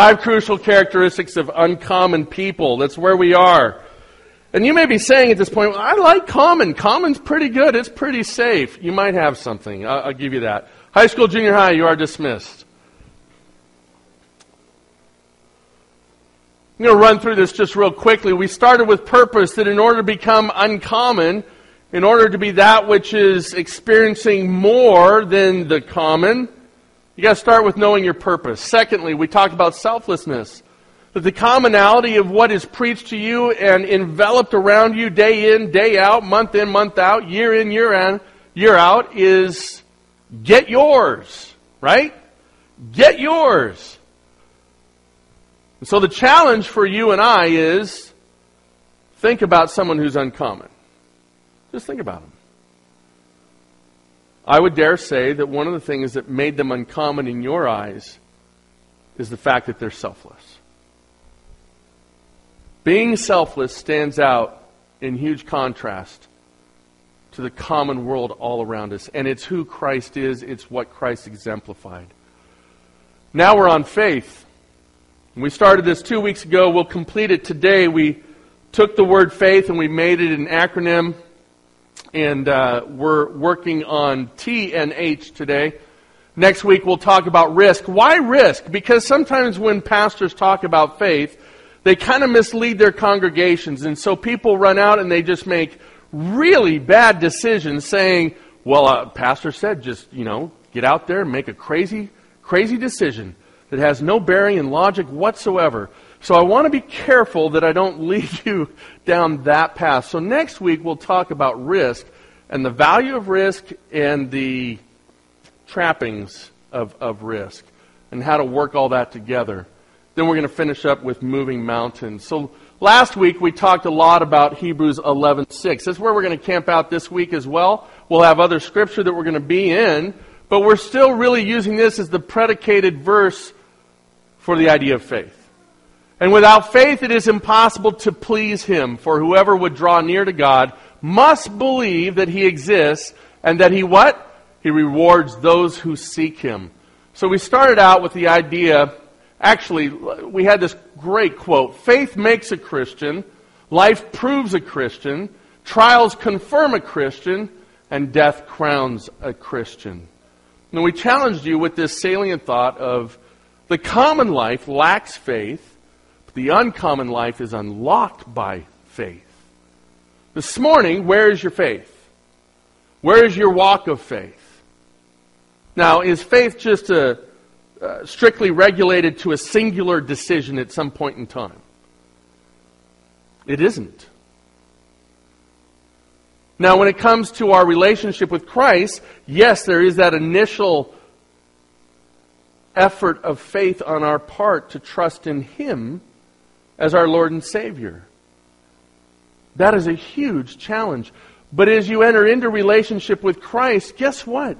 Five crucial characteristics of uncommon people. That's where we are. And you may be saying at this point, well, I like common. Common's pretty good. It's pretty safe. You might have something. I'll, I'll give you that. High school, junior high, you are dismissed. I'm going to run through this just real quickly. We started with purpose that in order to become uncommon, in order to be that which is experiencing more than the common, you got to start with knowing your purpose. Secondly, we talked about selflessness. That the commonality of what is preached to you and enveloped around you day in, day out, month in, month out, year in, year in, year out is get yours, right? Get yours. And so the challenge for you and I is think about someone who's uncommon. Just think about them. I would dare say that one of the things that made them uncommon in your eyes is the fact that they're selfless. Being selfless stands out in huge contrast to the common world all around us. And it's who Christ is, it's what Christ exemplified. Now we're on faith. We started this two weeks ago. We'll complete it today. We took the word faith and we made it an acronym. And uh, we're working on T and H today. Next week we'll talk about risk. Why risk? Because sometimes when pastors talk about faith, they kind of mislead their congregations. And so people run out and they just make really bad decisions saying, well, uh, pastor said just, you know, get out there and make a crazy, crazy decision that has no bearing in logic whatsoever. So I want to be careful that I don't lead you down that path. So next week we'll talk about risk and the value of risk and the trappings of, of risk and how to work all that together. Then we're going to finish up with moving mountains. So last week we talked a lot about Hebrews 11:6. That's where we're going to camp out this week as well. We'll have other scripture that we're going to be in, but we're still really using this as the predicated verse for the idea of faith. And without faith it is impossible to please him, for whoever would draw near to God must believe that he exists and that he what? He rewards those who seek him. So we started out with the idea Actually, we had this great quote Faith makes a Christian, life proves a Christian, trials confirm a Christian, and death crowns a Christian. Now, we challenged you with this salient thought of the common life lacks faith, the uncommon life is unlocked by faith. This morning, where is your faith? Where is your walk of faith? Now, is faith just a uh, strictly regulated to a singular decision at some point in time. It isn't. Now, when it comes to our relationship with Christ, yes, there is that initial effort of faith on our part to trust in Him as our Lord and Savior. That is a huge challenge. But as you enter into relationship with Christ, guess what?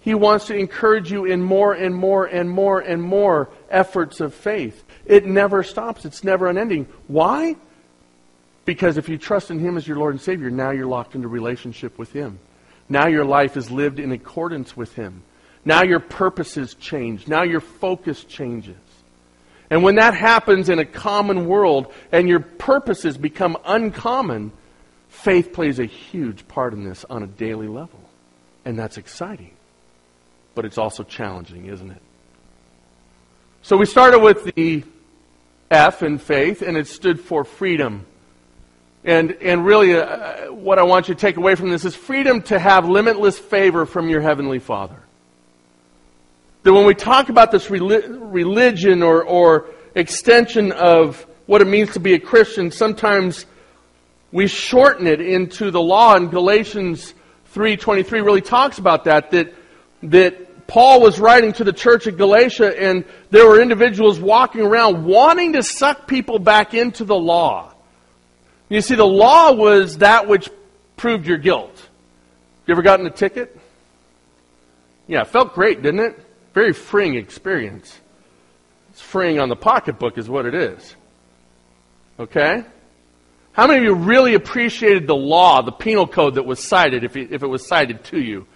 He wants to encourage you in more and more and more and more efforts of faith. It never stops, it's never unending. Why? Because if you trust in Him as your Lord and Savior, now you're locked into relationship with Him. Now your life is lived in accordance with Him. Now your purposes change. Now your focus changes. And when that happens in a common world and your purposes become uncommon, faith plays a huge part in this on a daily level. And that's exciting but it's also challenging, isn't it? So we started with the F in faith, and it stood for freedom. And, and really, uh, what I want you to take away from this is freedom to have limitless favor from your Heavenly Father. That when we talk about this religion or, or extension of what it means to be a Christian, sometimes we shorten it into the law, and Galatians 3.23 really talks about that, that that Paul was writing to the church at Galatia, and there were individuals walking around wanting to suck people back into the law. You see, the law was that which proved your guilt. You ever gotten a ticket? Yeah, it felt great, didn't it? Very freeing experience. It's freeing on the pocketbook, is what it is. Okay? How many of you really appreciated the law, the penal code that was cited, if it, if it was cited to you?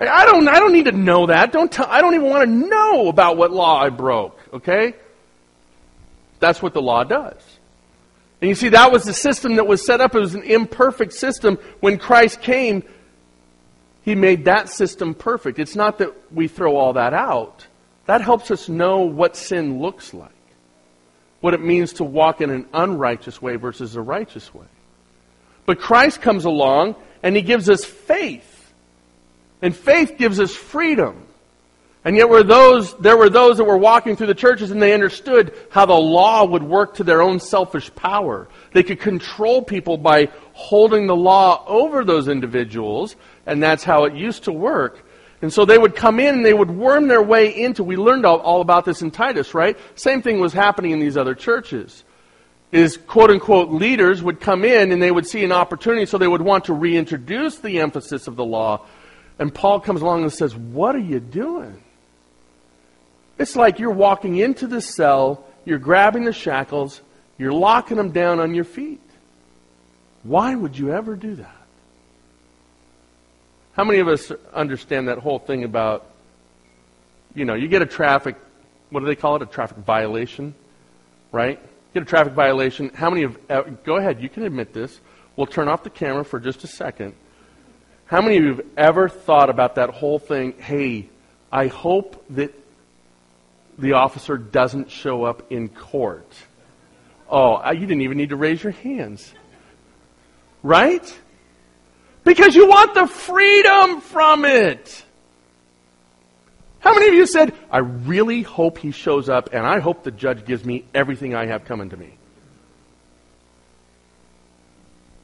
I don't, I don't need to know that. Don't tell, I don't even want to know about what law I broke, okay? That's what the law does. And you see, that was the system that was set up. It was an imperfect system. When Christ came, He made that system perfect. It's not that we throw all that out. That helps us know what sin looks like, what it means to walk in an unrighteous way versus a righteous way. But Christ comes along and He gives us faith. And faith gives us freedom. And yet were those, there were those that were walking through the churches and they understood how the law would work to their own selfish power. They could control people by holding the law over those individuals, and that's how it used to work. And so they would come in and they would worm their way into, we learned all, all about this in Titus, right? Same thing was happening in these other churches. Is quote unquote leaders would come in and they would see an opportunity, so they would want to reintroduce the emphasis of the law. And Paul comes along and says, What are you doing? It's like you're walking into the cell, you're grabbing the shackles, you're locking them down on your feet. Why would you ever do that? How many of us understand that whole thing about, you know, you get a traffic, what do they call it? A traffic violation, right? Get a traffic violation. How many of, uh, go ahead, you can admit this. We'll turn off the camera for just a second. How many of you have ever thought about that whole thing? Hey, I hope that the officer doesn't show up in court. Oh, you didn't even need to raise your hands. Right? Because you want the freedom from it. How many of you said, I really hope he shows up and I hope the judge gives me everything I have coming to me?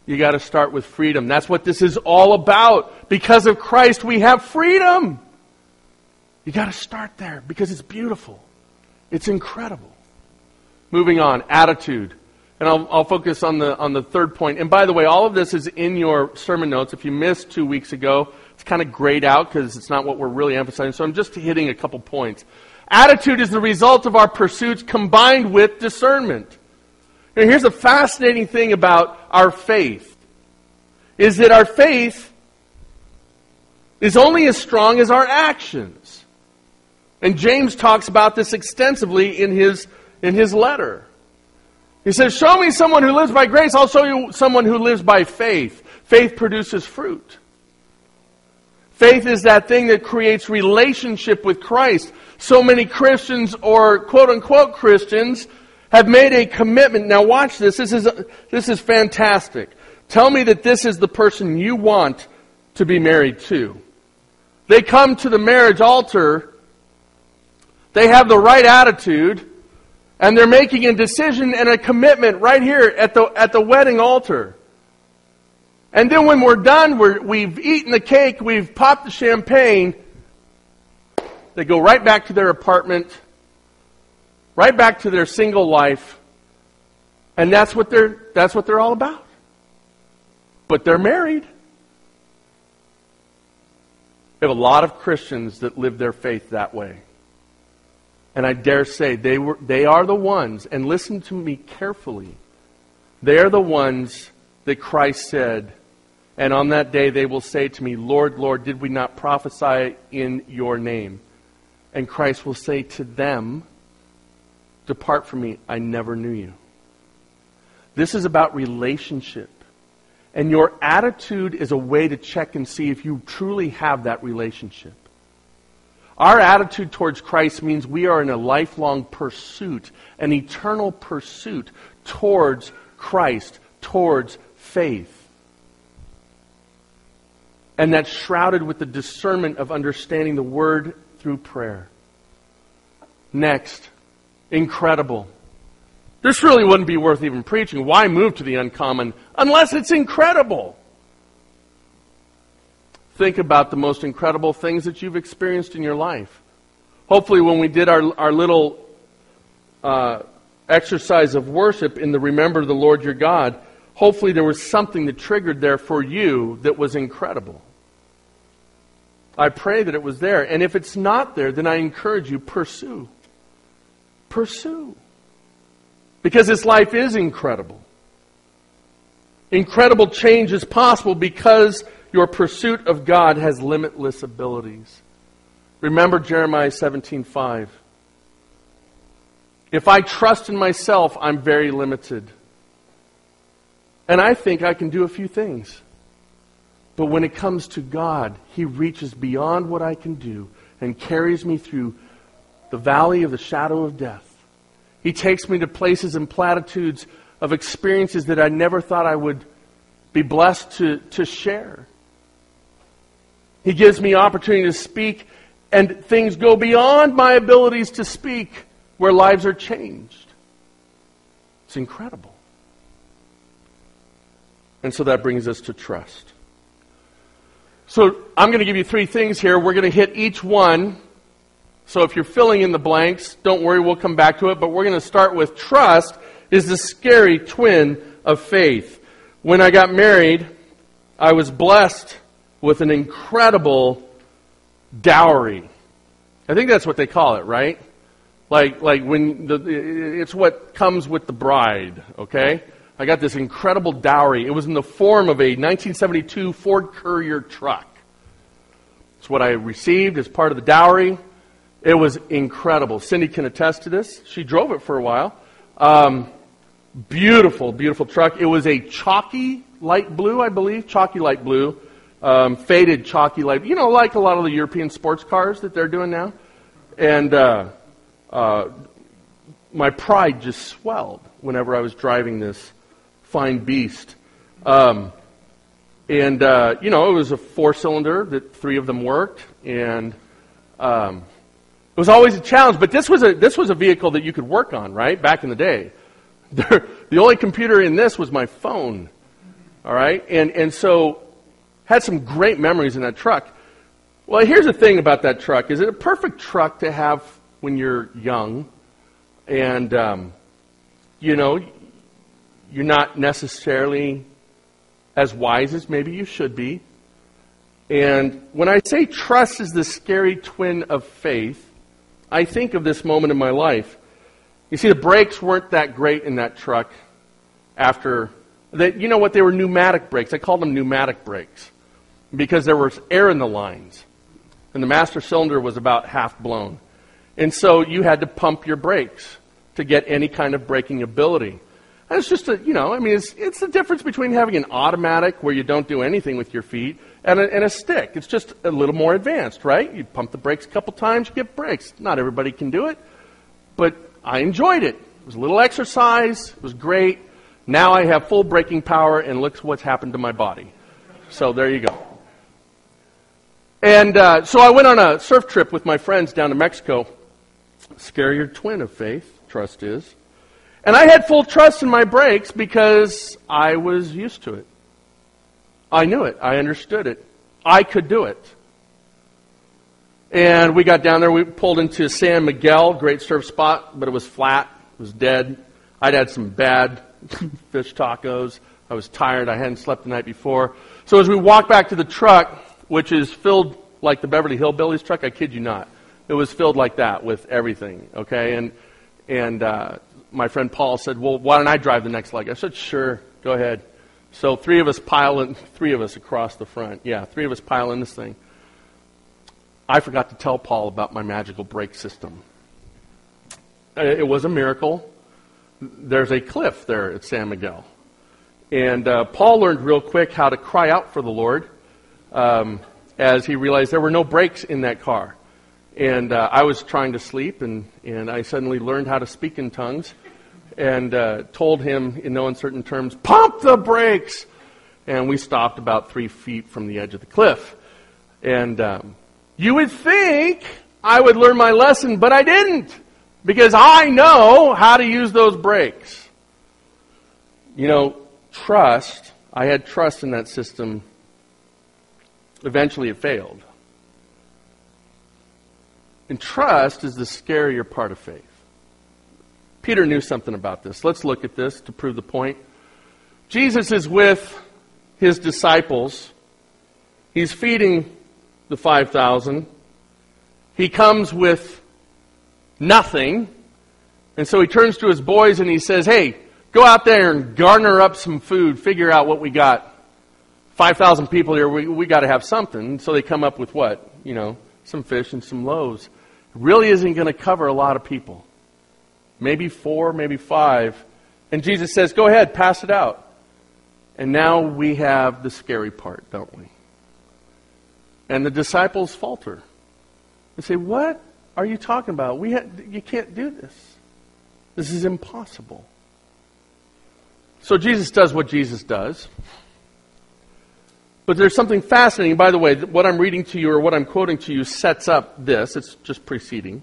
You got to start with freedom. That's what this is all about. Because of Christ, we have freedom. You got to start there because it's beautiful. It's incredible. Moving on, attitude. And I'll, I'll, focus on the, on the third point. And by the way, all of this is in your sermon notes. If you missed two weeks ago, it's kind of grayed out because it's not what we're really emphasizing. So I'm just hitting a couple points. Attitude is the result of our pursuits combined with discernment. And here's a fascinating thing about our faith is that our faith is only as strong as our actions. And James talks about this extensively in his, in his letter. He says, Show me someone who lives by grace, I'll show you someone who lives by faith. Faith produces fruit. Faith is that thing that creates relationship with Christ. So many Christians, or quote unquote Christians, have made a commitment. Now watch this. This is, this is fantastic. Tell me that this is the person you want to be married to. They come to the marriage altar. They have the right attitude. And they're making a decision and a commitment right here at the, at the wedding altar. And then when we're done, we're, we've eaten the cake, we've popped the champagne, they go right back to their apartment right back to their single life, and that's what they're, that's what they're all about. But they're married. We have a lot of Christians that live their faith that way. And I dare say they, were, they are the ones, and listen to me carefully, they are the ones that Christ said, and on that day they will say to me, Lord, Lord, did we not prophesy in your name? And Christ will say to them, Depart from me, I never knew you. This is about relationship. And your attitude is a way to check and see if you truly have that relationship. Our attitude towards Christ means we are in a lifelong pursuit, an eternal pursuit towards Christ, towards faith. And that's shrouded with the discernment of understanding the Word through prayer. Next, incredible. This really wouldn't be worth even preaching. Why move to the uncommon unless it's incredible? Think about the most incredible things that you've experienced in your life. Hopefully, when we did our, our little uh, exercise of worship in the Remember the Lord your God, hopefully there was something that triggered there for you that was incredible. I pray that it was there. And if it's not there, then I encourage you, pursue pursue. Because this life is incredible. Incredible change is possible because your pursuit of God has limitless abilities. Remember Jeremiah 17:5. If I trust in myself, I'm very limited. And I think I can do a few things. But when it comes to God, He reaches beyond what I can do and carries me through the valley of the shadow of death. He takes me to places and platitudes of experiences that I never thought I would be blessed to, to share. He gives me opportunity to speak, and things go beyond my abilities to speak where lives are changed. It's incredible. And so that brings us to trust. So I'm going to give you three things here. We're going to hit each one. So if you're filling in the blanks, don't worry, we'll come back to it. But we're going to start with trust is the scary twin of faith. When I got married, I was blessed with an incredible dowry. I think that's what they call it, right? Like, like when the, it's what comes with the bride, okay? I got this incredible dowry. It was in the form of a 1972 Ford Courier truck. It's what I received as part of the dowry. It was incredible. Cindy can attest to this. She drove it for a while. Um, beautiful, beautiful truck. It was a chalky light blue, I believe, chalky light blue, um, faded chalky light. You know, like a lot of the European sports cars that they're doing now. And uh, uh, my pride just swelled whenever I was driving this fine beast. Um, and, uh, you know, it was a four cylinder that three of them worked. And um, it was always a challenge. But this was a, this was a vehicle that you could work on, right? Back in the day. the only computer in this was my phone. All right? And, and so had some great memories in that truck. Well, here's the thing about that truck. Is it a perfect truck to have when you're young? And, um, you know, you're not necessarily as wise as maybe you should be. And when I say trust is the scary twin of faith, I think of this moment in my life. You see, the brakes weren't that great in that truck after. That, you know what? They were pneumatic brakes. I called them pneumatic brakes because there was air in the lines. And the master cylinder was about half blown. And so you had to pump your brakes to get any kind of braking ability. And it's just a, you know, I mean, it's, it's the difference between having an automatic where you don't do anything with your feet and a, and a stick. It's just a little more advanced, right? You pump the brakes a couple times, you get brakes. Not everybody can do it, but I enjoyed it. It was a little exercise, it was great. Now I have full braking power, and look what's happened to my body. So there you go. And uh, so I went on a surf trip with my friends down to Mexico. Scarier twin of faith, trust is. And I had full trust in my brakes because I was used to it. I knew it. I understood it. I could do it. And we got down there. We pulled into San Miguel, great surf spot, but it was flat. It was dead. I'd had some bad fish tacos. I was tired. I hadn't slept the night before. So as we walked back to the truck, which is filled like the Beverly Hillbillies truck, I kid you not, it was filled like that with everything. Okay, and and uh, my friend Paul said, Well, why don't I drive the next leg? I said, Sure, go ahead. So three of us pile in, three of us across the front. Yeah, three of us pile in this thing. I forgot to tell Paul about my magical brake system. Uh, it was a miracle. There's a cliff there at San Miguel. And uh, Paul learned real quick how to cry out for the Lord um, as he realized there were no brakes in that car. And uh, I was trying to sleep, and, and I suddenly learned how to speak in tongues and uh, told him in no uncertain terms, Pump the brakes! And we stopped about three feet from the edge of the cliff. And um, you would think I would learn my lesson, but I didn't because I know how to use those brakes. You know, trust, I had trust in that system. Eventually it failed. And trust is the scarier part of faith. Peter knew something about this. Let's look at this to prove the point. Jesus is with his disciples. He's feeding the 5,000. He comes with nothing. And so he turns to his boys and he says, Hey, go out there and garner up some food, figure out what we got. 5,000 people here, we, we got to have something. So they come up with what? You know, some fish and some loaves. It really isn't going to cover a lot of people. maybe four, maybe five. And Jesus says, Go ahead, pass it out. And now we have the scary part, don't we? And the disciples falter. They say, What are you talking about? We ha- you can't do this. This is impossible. So Jesus does what Jesus does. But there's something fascinating. By the way, what I'm reading to you or what I'm quoting to you sets up this. It's just preceding.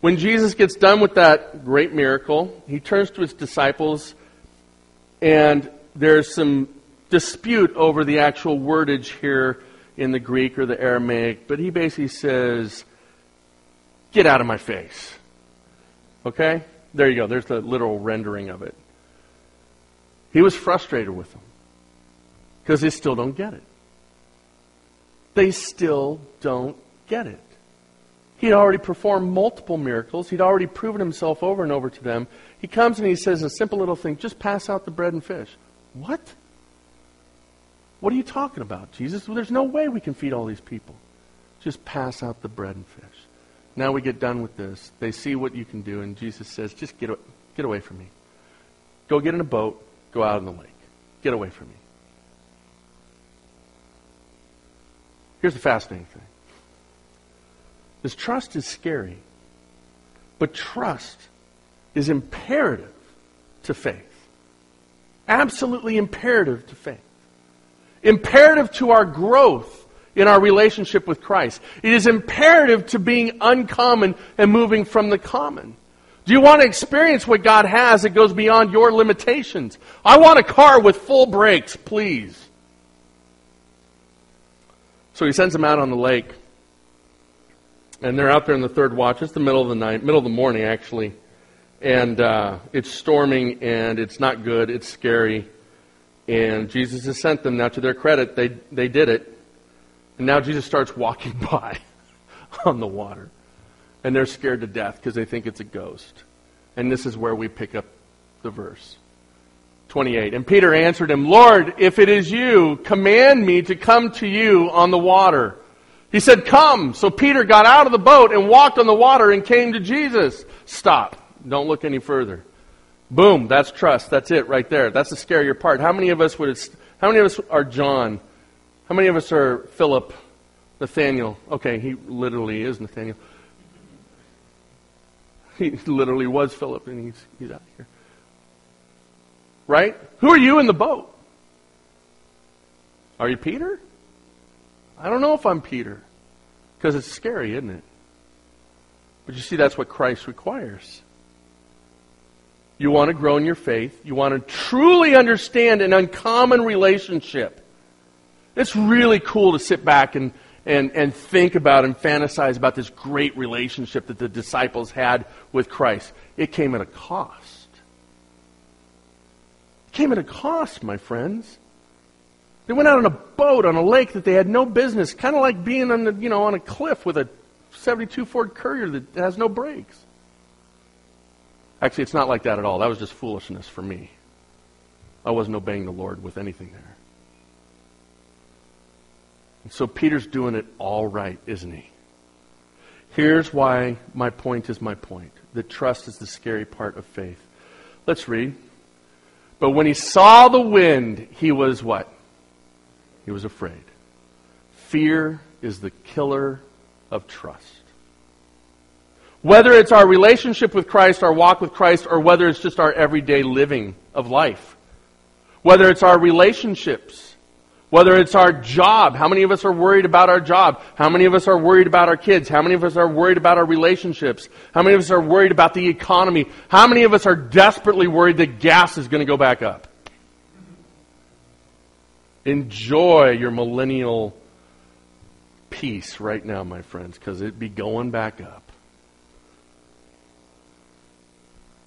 When Jesus gets done with that great miracle, he turns to his disciples, and there's some dispute over the actual wordage here in the Greek or the Aramaic, but he basically says, Get out of my face. Okay? There you go. There's the literal rendering of it. He was frustrated with them because they still don't get it. They still don't get it. He'd already performed multiple miracles. He'd already proven himself over and over to them. He comes and he says a simple little thing just pass out the bread and fish. What? What are you talking about, Jesus? Well, there's no way we can feed all these people. Just pass out the bread and fish. Now we get done with this. They see what you can do, and Jesus says, just get, get away from me. Go get in a boat, go out in the lake. Get away from me. Here's the fascinating thing this trust is scary, but trust is imperative to faith. Absolutely imperative to faith. Imperative to our growth in our relationship with Christ. It is imperative to being uncommon and moving from the common. Do you want to experience what God has that goes beyond your limitations? I want a car with full brakes, please. So he sends them out on the lake. And they're out there in the third watch. It's the middle of the night, middle of the morning, actually. And uh, it's storming and it's not good. It's scary. And Jesus has sent them. Now, to their credit, they, they did it. And now Jesus starts walking by on the water. And they're scared to death because they think it's a ghost. And this is where we pick up the verse. 28. And Peter answered him, Lord, if it is you, command me to come to you on the water. He said, Come. So Peter got out of the boat and walked on the water and came to Jesus. Stop. Don't look any further. Boom. That's trust. That's it right there. That's the scarier part. How many of us would, how many of us are John how many of us are Philip, Nathaniel? Okay, he literally is Nathaniel. He literally was Philip, and he's, he's out here. Right? Who are you in the boat? Are you Peter? I don't know if I'm Peter. Because it's scary, isn't it? But you see, that's what Christ requires. You want to grow in your faith. You want to truly understand an uncommon relationship. It's really cool to sit back and, and, and think about and fantasize about this great relationship that the disciples had with Christ. It came at a cost. Came at a cost, my friends. They went out on a boat on a lake that they had no business, kind of like being on, the, you know, on a cliff with a 72 Ford Courier that has no brakes. Actually, it's not like that at all. That was just foolishness for me. I wasn't obeying the Lord with anything there. And So Peter's doing it all right, isn't he? Here's why my point is my point that trust is the scary part of faith. Let's read. But when he saw the wind, he was what? He was afraid. Fear is the killer of trust. Whether it's our relationship with Christ, our walk with Christ, or whether it's just our everyday living of life. Whether it's our relationships whether it's our job, how many of us are worried about our job? How many of us are worried about our kids? How many of us are worried about our relationships? How many of us are worried about the economy? How many of us are desperately worried that gas is going to go back up? Enjoy your millennial peace right now, my friends, because it'd be going back up.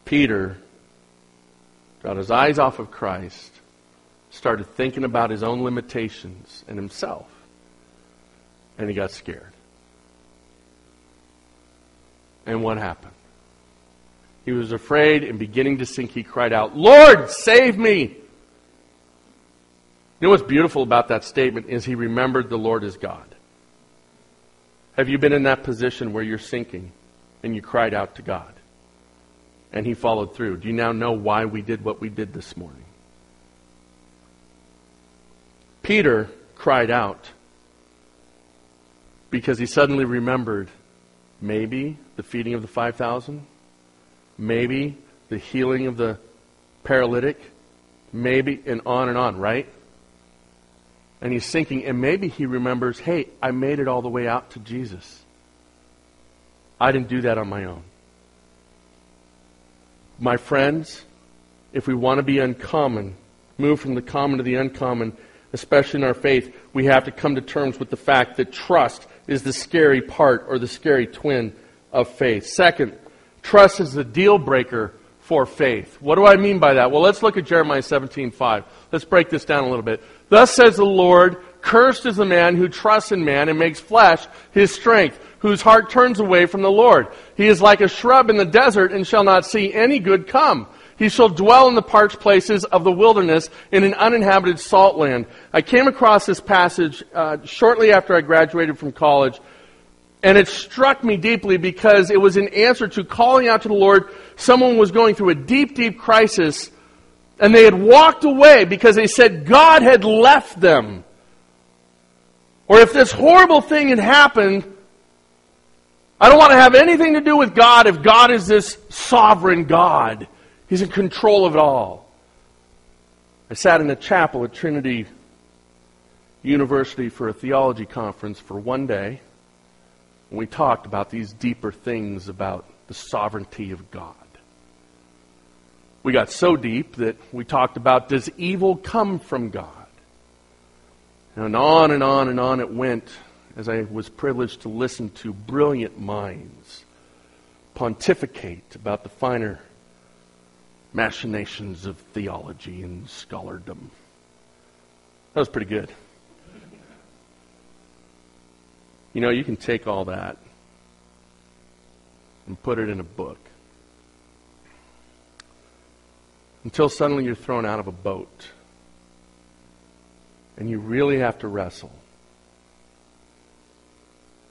Peter got his eyes off of Christ started thinking about his own limitations and himself. And he got scared. And what happened? He was afraid and beginning to sink. He cried out, Lord, save me! You know what's beautiful about that statement is he remembered the Lord is God. Have you been in that position where you're sinking and you cried out to God. And He followed through. Do you now know why we did what we did this morning? Peter cried out because he suddenly remembered maybe the feeding of the 5,000, maybe the healing of the paralytic, maybe, and on and on, right? And he's thinking, and maybe he remembers, hey, I made it all the way out to Jesus. I didn't do that on my own. My friends, if we want to be uncommon, move from the common to the uncommon, especially in our faith, we have to come to terms with the fact that trust is the scary part or the scary twin of faith. Second, trust is the deal breaker for faith. What do I mean by that? Well, let's look at Jeremiah 17:5. Let's break this down a little bit. Thus says the Lord, cursed is the man who trusts in man and makes flesh his strength, whose heart turns away from the Lord. He is like a shrub in the desert and shall not see any good come. He shall dwell in the parched places of the wilderness in an uninhabited salt land. I came across this passage uh, shortly after I graduated from college, and it struck me deeply because it was in answer to calling out to the Lord. Someone was going through a deep, deep crisis, and they had walked away because they said God had left them. Or if this horrible thing had happened, I don't want to have anything to do with God if God is this sovereign God. He's in control of it all. I sat in a chapel at Trinity University for a theology conference for one day, and we talked about these deeper things about the sovereignty of God. We got so deep that we talked about does evil come from God? And on and on and on it went as I was privileged to listen to brilliant minds pontificate about the finer machinations of theology and scholardom. That was pretty good. You know, you can take all that and put it in a book. Until suddenly you're thrown out of a boat. And you really have to wrestle.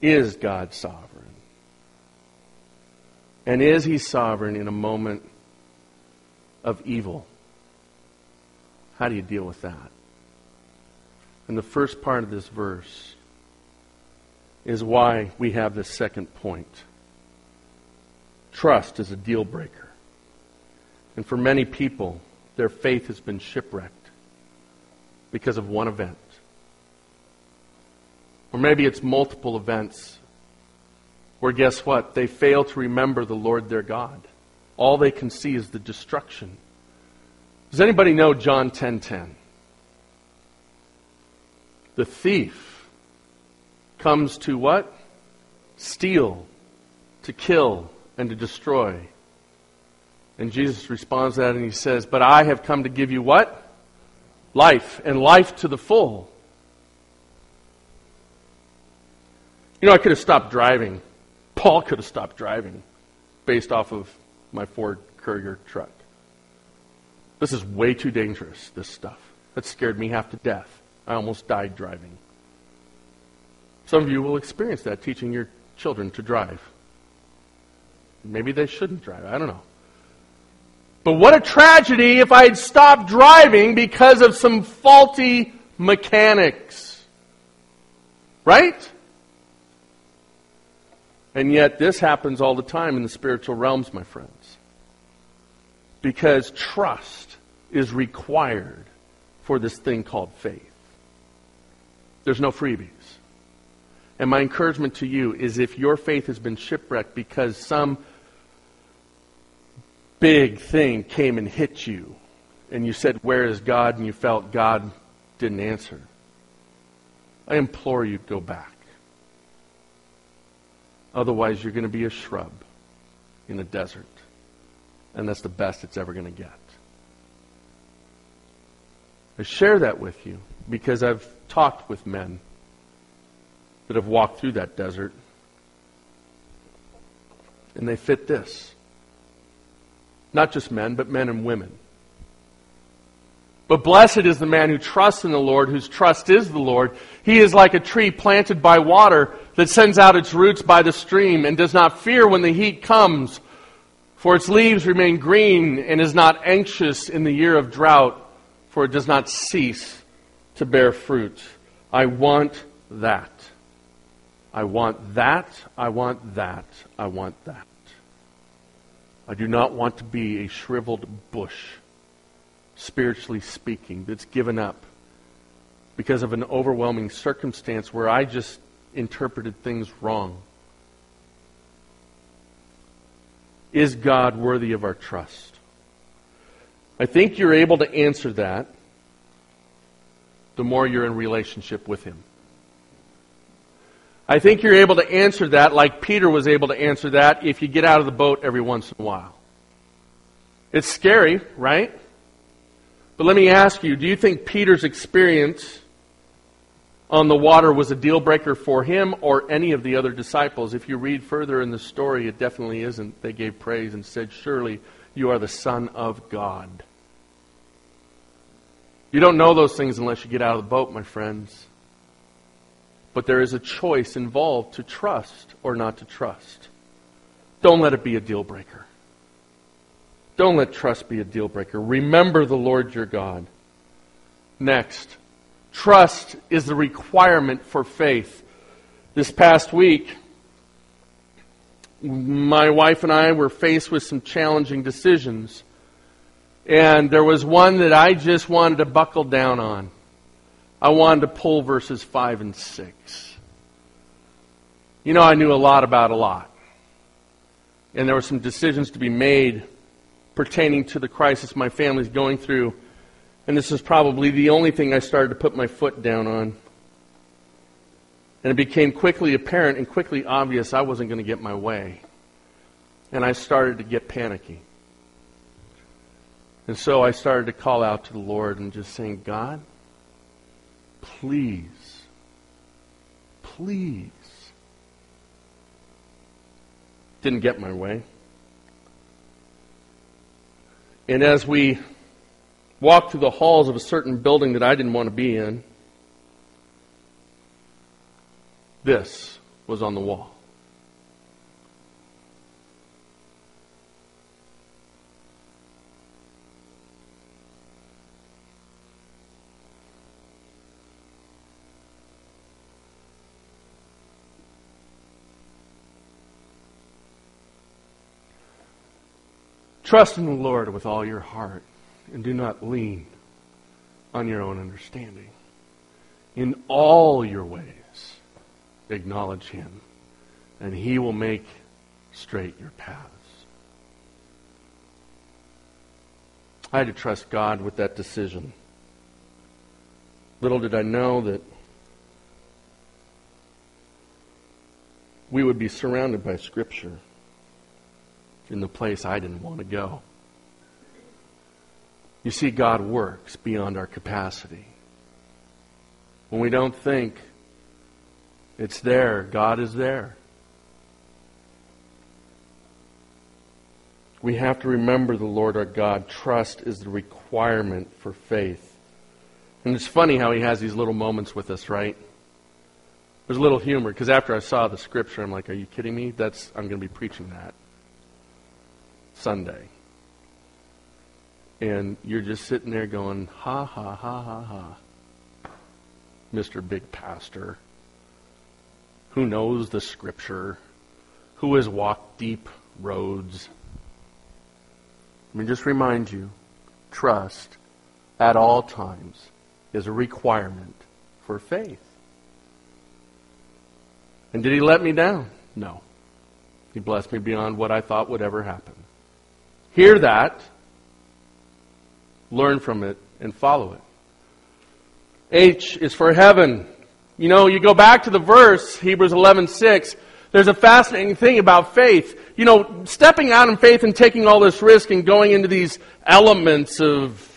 Is God sovereign? And is He sovereign in a moment of evil. How do you deal with that? And the first part of this verse is why we have this second point. Trust is a deal breaker. And for many people, their faith has been shipwrecked because of one event. Or maybe it's multiple events where, guess what? They fail to remember the Lord their God all they can see is the destruction. Does anybody know John 10:10? 10, 10? The thief comes to what? Steal, to kill, and to destroy. And Jesus responds to that and he says, But I have come to give you what? Life, and life to the full. You know, I could have stopped driving. Paul could have stopped driving based off of my Ford Courier truck. This is way too dangerous, this stuff. That scared me half to death. I almost died driving. Some of you will experience that teaching your children to drive. Maybe they shouldn't drive. I don't know. But what a tragedy if I had stopped driving because of some faulty mechanics. Right? And yet, this happens all the time in the spiritual realms, my friends. Because trust is required for this thing called faith. There's no freebies. And my encouragement to you is if your faith has been shipwrecked because some big thing came and hit you, and you said, Where is God? and you felt God didn't answer, I implore you to go back. Otherwise, you're going to be a shrub in a desert. And that's the best it's ever going to get. I share that with you because I've talked with men that have walked through that desert. And they fit this. Not just men, but men and women. But blessed is the man who trusts in the Lord, whose trust is the Lord. He is like a tree planted by water that sends out its roots by the stream and does not fear when the heat comes, for its leaves remain green and is not anxious in the year of drought, for it does not cease to bear fruit. I want that. I want that. I want that. I want that. I do not want to be a shriveled bush spiritually speaking, that's given up because of an overwhelming circumstance where I just interpreted things wrong? Is God worthy of our trust? I think you're able to answer that the more you're in relationship with Him. I think you're able to answer that like Peter was able to answer that if you get out of the boat every once in a while. It's scary, right? But let me ask you do you think Peter's experience on the water was a deal breaker for him or any of the other disciples? If you read further in the story, it definitely isn't. They gave praise and said, Surely you are the Son of God. You don't know those things unless you get out of the boat, my friends. But there is a choice involved to trust or not to trust. Don't let it be a deal breaker. Don't let trust be a deal breaker. Remember the Lord your God. Next, trust is the requirement for faith. This past week, my wife and I were faced with some challenging decisions. And there was one that I just wanted to buckle down on. I wanted to pull verses 5 and 6. You know, I knew a lot about a lot. And there were some decisions to be made pertaining to the crisis my family's going through. And this is probably the only thing I started to put my foot down on. And it became quickly apparent and quickly obvious I wasn't going to get my way. And I started to get panicky. And so I started to call out to the Lord and just saying, God, please, please. Didn't get my way. And as we walked through the halls of a certain building that I didn't want to be in, this was on the wall. Trust in the Lord with all your heart and do not lean on your own understanding. In all your ways, acknowledge Him, and He will make straight your paths. I had to trust God with that decision. Little did I know that we would be surrounded by Scripture in the place I didn't want to go. You see, God works beyond our capacity. When we don't think it's there, God is there. We have to remember the Lord our God. Trust is the requirement for faith. And it's funny how he has these little moments with us, right? There's a little humor because after I saw the scripture, I'm like, "Are you kidding me? That's I'm going to be preaching that." Sunday. And you're just sitting there going, ha, ha, ha, ha, ha. Mr. Big Pastor, who knows the Scripture, who has walked deep roads. Let me just remind you trust at all times is a requirement for faith. And did he let me down? No. He blessed me beyond what I thought would ever happen. Hear that, learn from it, and follow it. H is for heaven. You know, you go back to the verse, Hebrews 11:6. There's a fascinating thing about faith. You know, stepping out in faith and taking all this risk and going into these elements of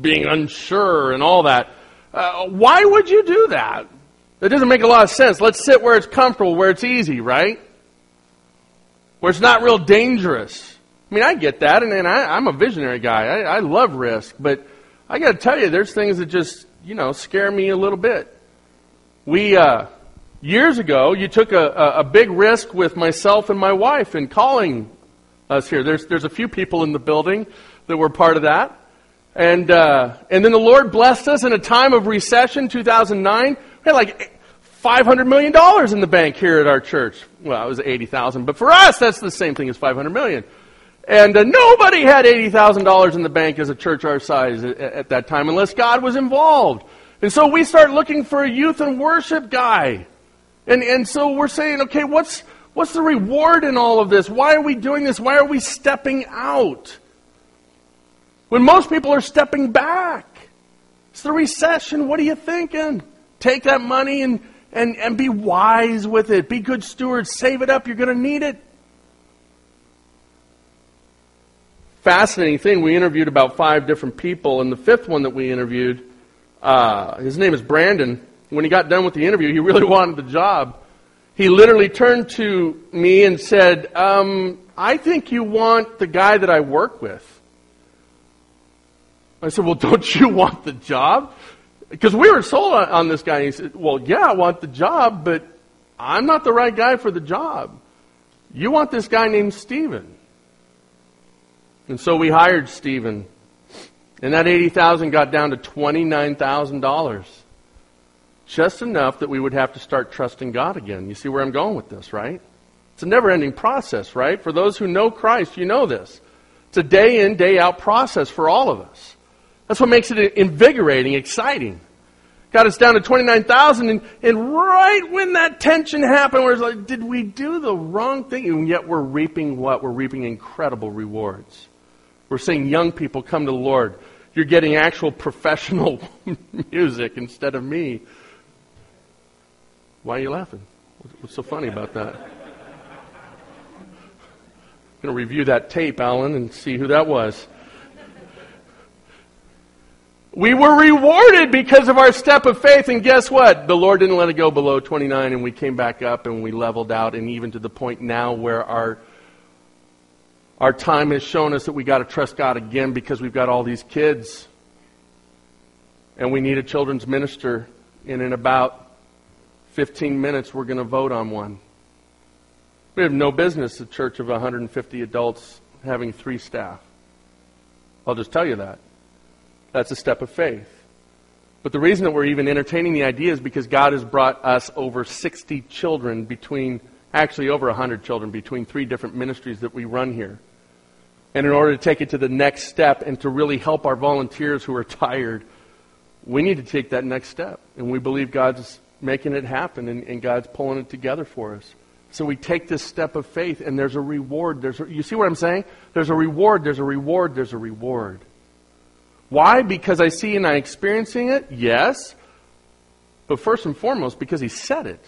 being unsure and all that. Uh, why would you do that? That doesn't make a lot of sense. Let's sit where it's comfortable, where it's easy, right? Where it's not real dangerous. I mean, I get that, and, and I, am a visionary guy. I, I love risk, but I got to tell you, there's things that just, you know, scare me a little bit. We, uh, years ago, you took a, a, a big risk with myself and my wife in calling us here. There's, there's a few people in the building that were part of that. And, uh, and then the Lord blessed us in a time of recession, 2009. We had like $500 million in the bank here at our church. Well, it was 80,000, but for us, that's the same thing as 500 million. And uh, nobody had $80,000 in the bank as a church our size at, at, that time unless God was involved. And so we start looking for a youth and worship guy. And, and so we're saying, okay, what's, what's the reward in all of this? Why are we doing this? Why are we stepping out? When most people are stepping back. It's the recession. What are you thinking? Take that money and, and, and be wise with it. Be good stewards. Save it up. You're going to need it. Fascinating thing. We interviewed about five different people, and the fifth one that we interviewed, uh, his name is Brandon. When he got done with the interview, he really wanted the job. He literally turned to me and said, um, I think you want the guy that I work with. I said, Well, don't you want the job? Because we were sold on, on this guy. And he said, Well, yeah, I want the job, but I'm not the right guy for the job. You want this guy named Steven. And so we hired Stephen. And that 80000 got down to $29,000. Just enough that we would have to start trusting God again. You see where I'm going with this, right? It's a never ending process, right? For those who know Christ, you know this. It's a day in, day out process for all of us. That's what makes it invigorating, exciting. Got us down to 29,000, and, and right when that tension happened, where it's like, did we do the wrong thing? And yet we're reaping what? We're reaping incredible rewards. We're seeing young people come to the Lord. You're getting actual professional music instead of me. Why are you laughing? What's so funny about that? I'm going to review that tape, Alan, and see who that was. We were rewarded because of our step of faith, and guess what? The Lord didn't let it go below 29, and we came back up and we leveled out, and even to the point now where our our time has shown us that we got to trust God again because we've got all these kids. And we need a children's minister. And in about 15 minutes, we're going to vote on one. We have no business, a church of 150 adults, having three staff. I'll just tell you that. That's a step of faith. But the reason that we're even entertaining the idea is because God has brought us over 60 children between, actually over 100 children between three different ministries that we run here. And in order to take it to the next step and to really help our volunteers who are tired, we need to take that next step. And we believe God's making it happen and, and God's pulling it together for us. So we take this step of faith, and there's a reward. There's a, you see what I'm saying? There's a reward, there's a reward, there's a reward. Why? Because I see and I'm experiencing it? Yes. But first and foremost, because he said it.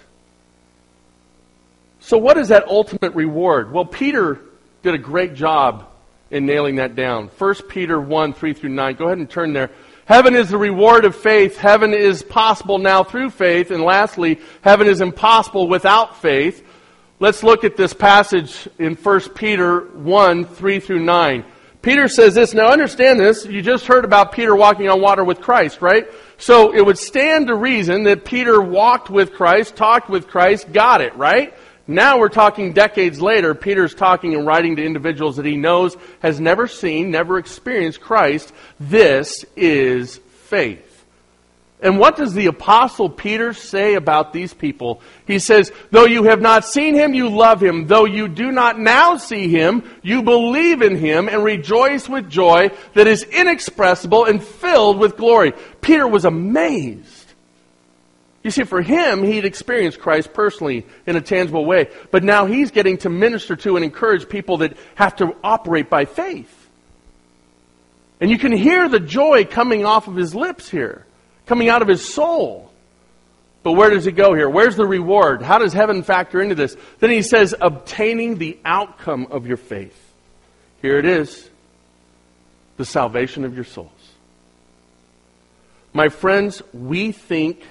So, what is that ultimate reward? Well, Peter did a great job in nailing that down. 1 Peter 1, 3 through 9. Go ahead and turn there. Heaven is the reward of faith. Heaven is possible now through faith. And lastly, heaven is impossible without faith. Let's look at this passage in 1 Peter 1, 3 through 9. Peter says this. Now understand this. You just heard about Peter walking on water with Christ, right? So it would stand to reason that Peter walked with Christ, talked with Christ, got it, right? Now we're talking decades later. Peter's talking and writing to individuals that he knows has never seen, never experienced Christ. This is faith. And what does the apostle Peter say about these people? He says, though you have not seen him, you love him. Though you do not now see him, you believe in him and rejoice with joy that is inexpressible and filled with glory. Peter was amazed you see, for him, he'd experienced Christ personally in a tangible way. But now he's getting to minister to and encourage people that have to operate by faith. And you can hear the joy coming off of his lips here, coming out of his soul. But where does it go here? Where's the reward? How does heaven factor into this? Then he says, obtaining the outcome of your faith. Here it is the salvation of your souls. My friends, we think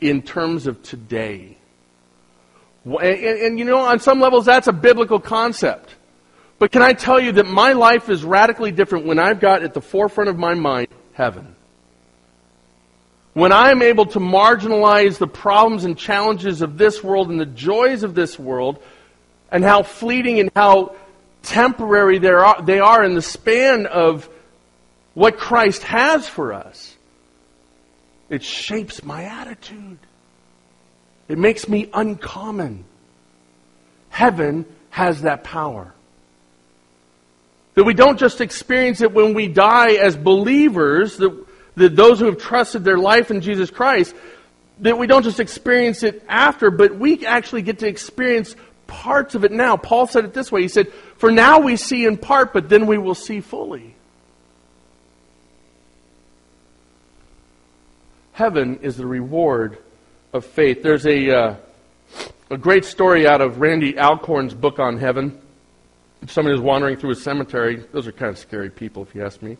in terms of today. And, and, you know, on some levels, that's a biblical concept. But can I tell you that my life is radically different when I've got at the forefront of my mind heaven. When I'm able to marginalize the problems and challenges of this world and the joys of this world, and how fleeting and how temporary they are in the span of what Christ has for us, it shapes my attitude. It makes me uncommon. Heaven has that power. That we don't just experience it when we die as believers, that, that those who have trusted their life in Jesus Christ, that we don't just experience it after, but we actually get to experience parts of it now. Paul said it this way He said, For now we see in part, but then we will see fully. Heaven is the reward of faith. There's a, uh, a great story out of Randy Alcorn's book on heaven. Somebody was wandering through a cemetery. Those are kind of scary people, if you ask me.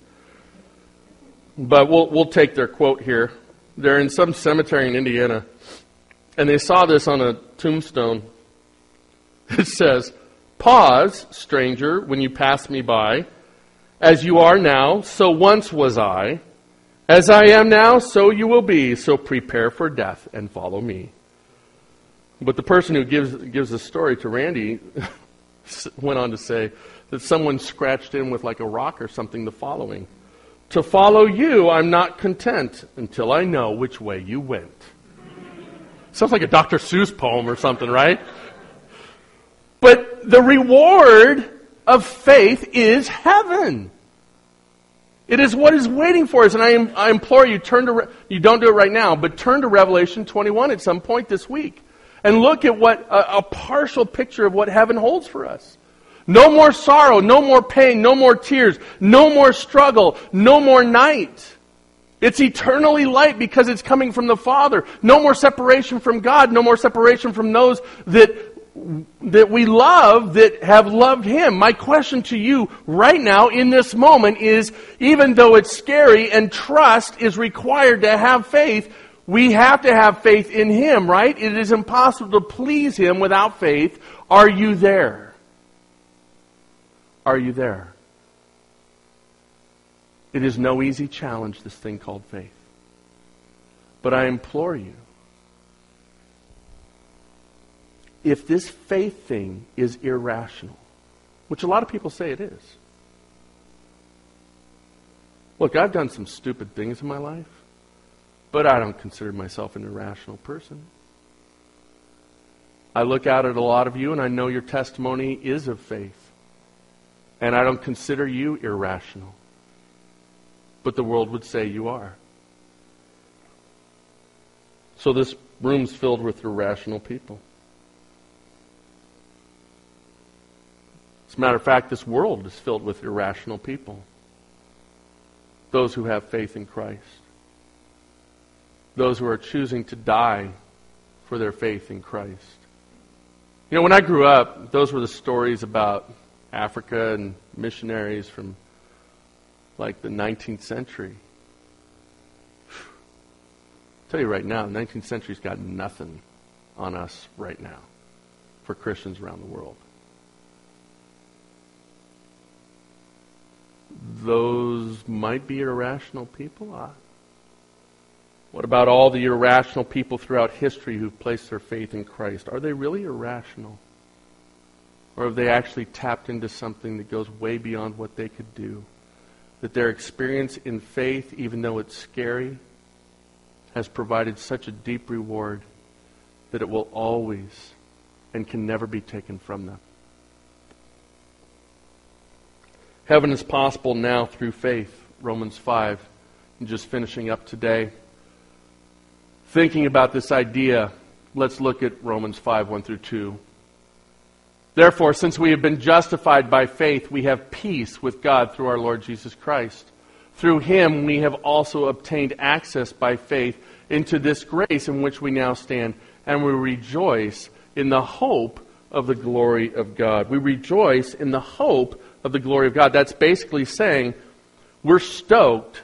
But we'll, we'll take their quote here. They're in some cemetery in Indiana, and they saw this on a tombstone. It says, Pause, stranger, when you pass me by. As you are now, so once was I. As I am now, so you will be. So prepare for death and follow me. But the person who gives, gives the story to Randy went on to say that someone scratched in with like a rock or something the following To follow you, I'm not content until I know which way you went. Sounds like a Dr. Seuss poem or something, right? But the reward of faith is heaven. It is what is waiting for us. And I, I implore you, turn to, Re- you don't do it right now, but turn to Revelation 21 at some point this week and look at what a, a partial picture of what heaven holds for us. No more sorrow, no more pain, no more tears, no more struggle, no more night. It's eternally light because it's coming from the Father. No more separation from God, no more separation from those that that we love that have loved him. My question to you right now in this moment is even though it's scary and trust is required to have faith, we have to have faith in him, right? It is impossible to please him without faith. Are you there? Are you there? It is no easy challenge, this thing called faith. But I implore you if this faith thing is irrational, which a lot of people say it is. Look, I've done some stupid things in my life, but I don't consider myself an irrational person. I look out at a lot of you and I know your testimony is of faith. And I don't consider you irrational. But the world would say you are. So this room's filled with irrational people. As a matter of fact, this world is filled with irrational people. Those who have faith in Christ. Those who are choosing to die for their faith in Christ. You know, when I grew up, those were the stories about Africa and missionaries from like the 19th century. I'll tell you right now, the 19th century's got nothing on us right now for Christians around the world. Those might be irrational people. Uh, what about all the irrational people throughout history who've placed their faith in Christ? Are they really irrational? Or have they actually tapped into something that goes way beyond what they could do? That their experience in faith, even though it's scary, has provided such a deep reward that it will always and can never be taken from them. Heaven is possible now through faith, Romans 5. And just finishing up today. Thinking about this idea, let's look at Romans 5 1 through 2. Therefore, since we have been justified by faith, we have peace with God through our Lord Jesus Christ. Through him, we have also obtained access by faith into this grace in which we now stand, and we rejoice in the hope of the glory of God. We rejoice in the hope of the glory of God. That's basically saying we're stoked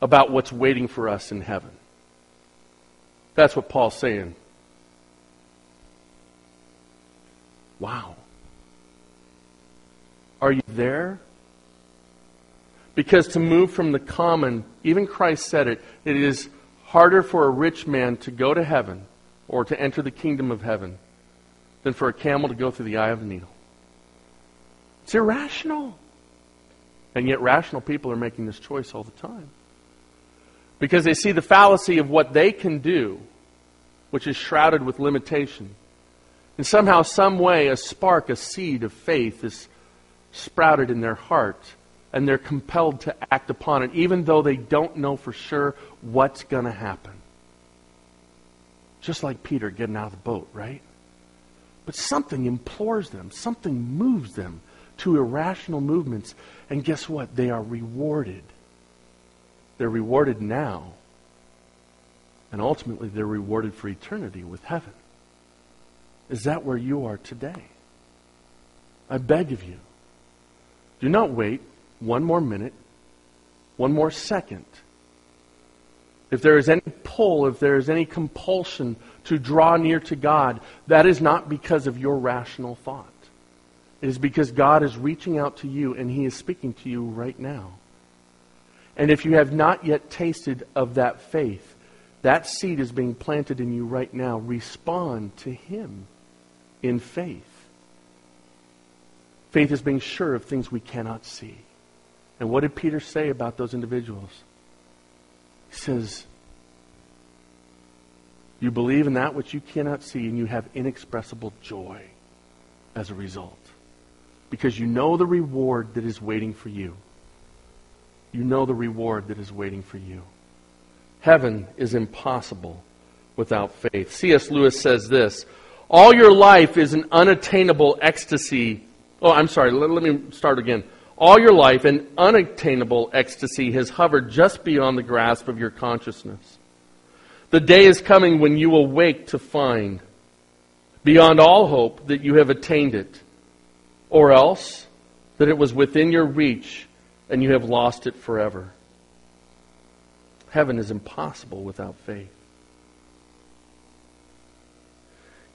about what's waiting for us in heaven. That's what Paul's saying. Wow. Are you there? Because to move from the common, even Christ said it, it is harder for a rich man to go to heaven or to enter the kingdom of heaven than for a camel to go through the eye of a needle. It's irrational. And yet, rational people are making this choice all the time. Because they see the fallacy of what they can do, which is shrouded with limitation. And somehow, some way, a spark, a seed of faith is sprouted in their heart, and they're compelled to act upon it, even though they don't know for sure what's going to happen. Just like Peter getting out of the boat, right? But something implores them, something moves them to irrational movements. And guess what? They are rewarded. They're rewarded now. And ultimately, they're rewarded for eternity with heaven. Is that where you are today? I beg of you, do not wait one more minute, one more second. If there is any pull, if there is any compulsion to draw near to God, that is not because of your rational thought. It is because God is reaching out to you and He is speaking to you right now. And if you have not yet tasted of that faith, that seed is being planted in you right now. Respond to Him in faith. Faith is being sure of things we cannot see. And what did Peter say about those individuals? He says, You believe in that which you cannot see, and you have inexpressible joy as a result. Because you know the reward that is waiting for you. You know the reward that is waiting for you. Heaven is impossible without faith. C.S. Lewis says this All your life is an unattainable ecstasy. Oh, I'm sorry, let, let me start again. All your life, an unattainable ecstasy has hovered just beyond the grasp of your consciousness. The day is coming when you will wake to find, beyond all hope, that you have attained it, or else that it was within your reach and you have lost it forever. Heaven is impossible without faith.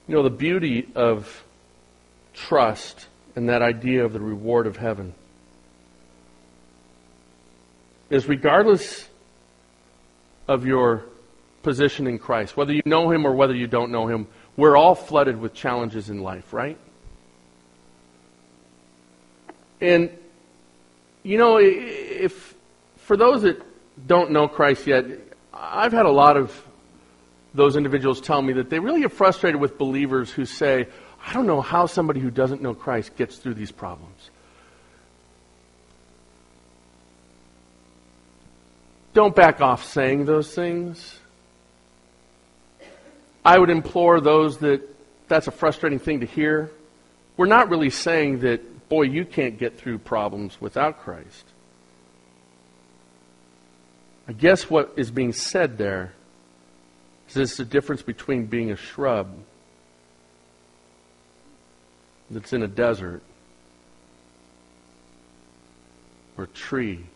You know, the beauty of trust and that idea of the reward of heaven is regardless of your position in Christ, whether you know Him or whether you don't know Him, we're all flooded with challenges in life, right? And, you know, if for those that don't know Christ yet, I've had a lot of those individuals tell me that they really get frustrated with believers who say, I don't know how somebody who doesn't know Christ gets through these problems. Don't back off saying those things. I would implore those that that's a frustrating thing to hear. We're not really saying that, boy, you can't get through problems without Christ. I guess what is being said there is this the difference between being a shrub that's in a desert or a tree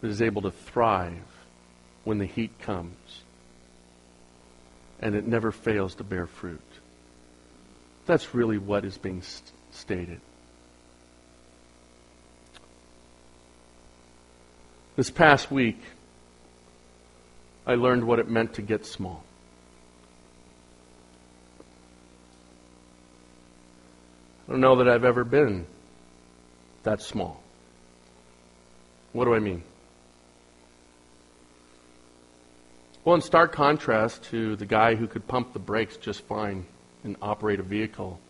that is able to thrive when the heat comes and it never fails to bear fruit. That's really what is being st- stated. This past week, I learned what it meant to get small. I don't know that I've ever been that small. What do I mean? Well, in stark contrast to the guy who could pump the brakes just fine and operate a vehicle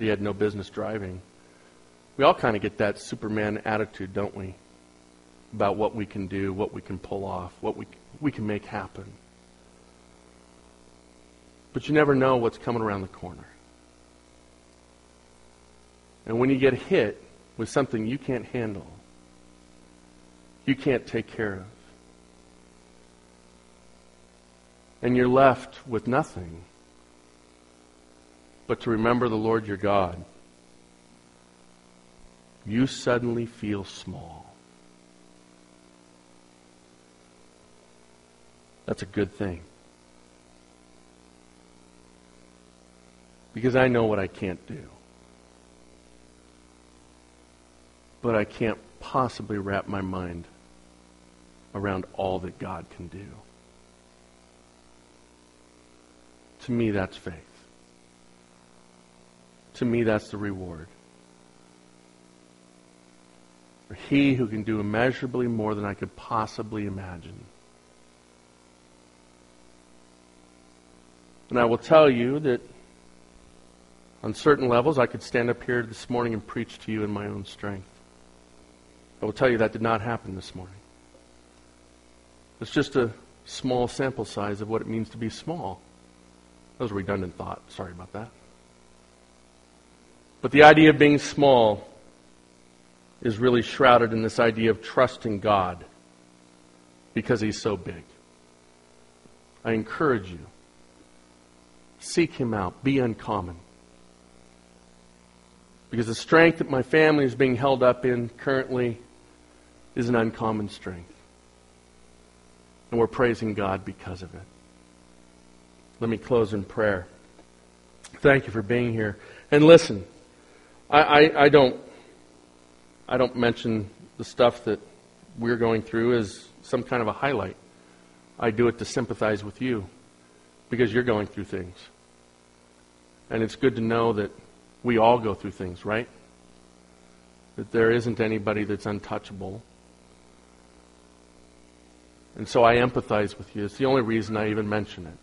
that he had no business driving, we all kind of get that Superman attitude, don't we? About what we can do, what we can pull off, what we, we can make happen. But you never know what's coming around the corner. And when you get hit with something you can't handle, you can't take care of, and you're left with nothing but to remember the Lord your God, you suddenly feel small. That's a good thing. Because I know what I can't do. But I can't possibly wrap my mind around all that God can do. To me, that's faith. To me, that's the reward. For he who can do immeasurably more than I could possibly imagine. And I will tell you that on certain levels, I could stand up here this morning and preach to you in my own strength. I will tell you that did not happen this morning. It's just a small sample size of what it means to be small. That was a redundant thought. Sorry about that. But the idea of being small is really shrouded in this idea of trusting God because He's so big. I encourage you seek Him out, be uncommon. Because the strength that my family is being held up in currently is an uncommon strength. And we're praising God because of it. Let me close in prayer. Thank you for being here. And listen, I, I, I don't I don't mention the stuff that we're going through as some kind of a highlight. I do it to sympathize with you because you're going through things. And it's good to know that we all go through things, right? That there isn't anybody that's untouchable. And so I empathize with you. It's the only reason I even mention it.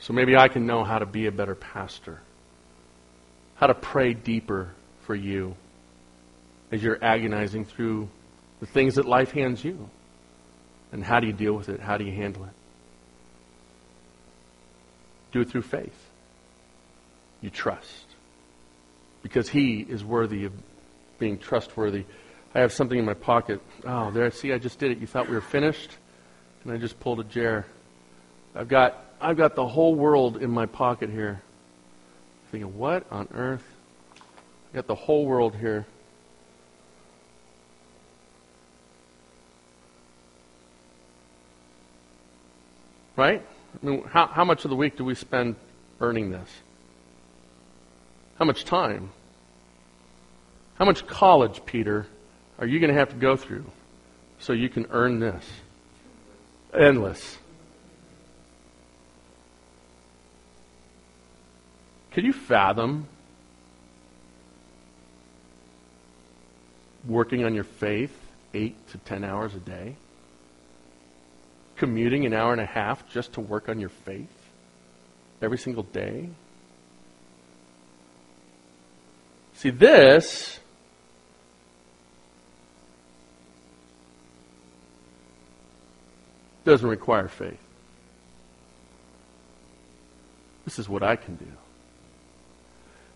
So maybe I can know how to be a better pastor, how to pray deeper for you as you're agonizing through the things that life hands you. And how do you deal with it? How do you handle it? Do it through faith. You trust. Because He is worthy of being trustworthy. I have something in my pocket. Oh, there. See, I just did it. You thought we were finished? And I just pulled a jar. I've got, I've got the whole world in my pocket here. Thinking, what on earth? I got the whole world here. Right? I mean, how, how much of the week do we spend earning this? How much time? How much college, Peter, are you going to have to go through so you can earn this? Endless. Could you fathom working on your faith eight to ten hours a day? commuting an hour and a half just to work on your faith every single day? See, this doesn't require faith. This is what I can do.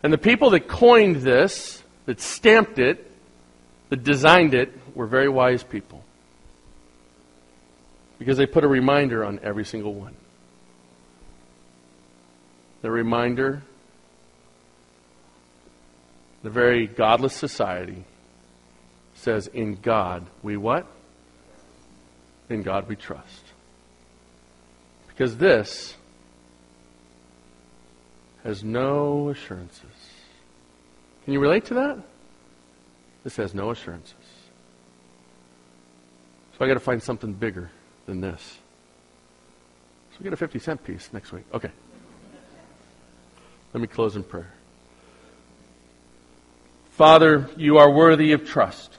And the people that coined this, that stamped it, that designed it, were very wise people because they put a reminder on every single one. The reminder, the very godless society says, In God we what? In God we trust. Because this has no assurances. Can you relate to that? This has no assurances. So I got to find something bigger than this. So we get a 50 cent piece next week. Okay. Let me close in prayer. Father, you are worthy of trust.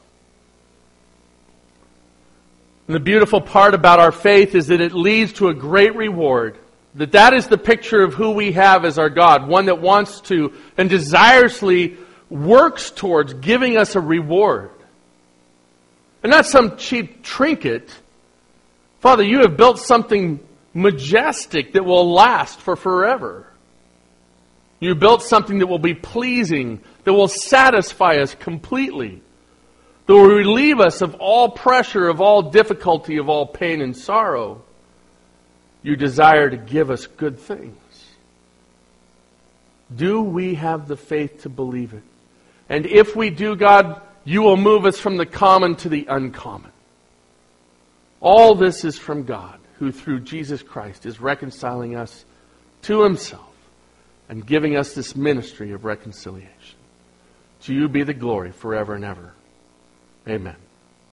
And the beautiful part about our faith is that it leads to a great reward. That that is the picture of who we have as our God, one that wants to and desirously works towards giving us a reward. And not some cheap trinket, Father, you have built something majestic that will last for forever. You built something that will be pleasing, that will satisfy us completely, that will relieve us of all pressure, of all difficulty, of all pain and sorrow. You desire to give us good things. Do we have the faith to believe it? And if we do, God, you will move us from the common to the uncommon. All this is from God, who through Jesus Christ is reconciling us to himself and giving us this ministry of reconciliation. To you be the glory forever and ever. Amen.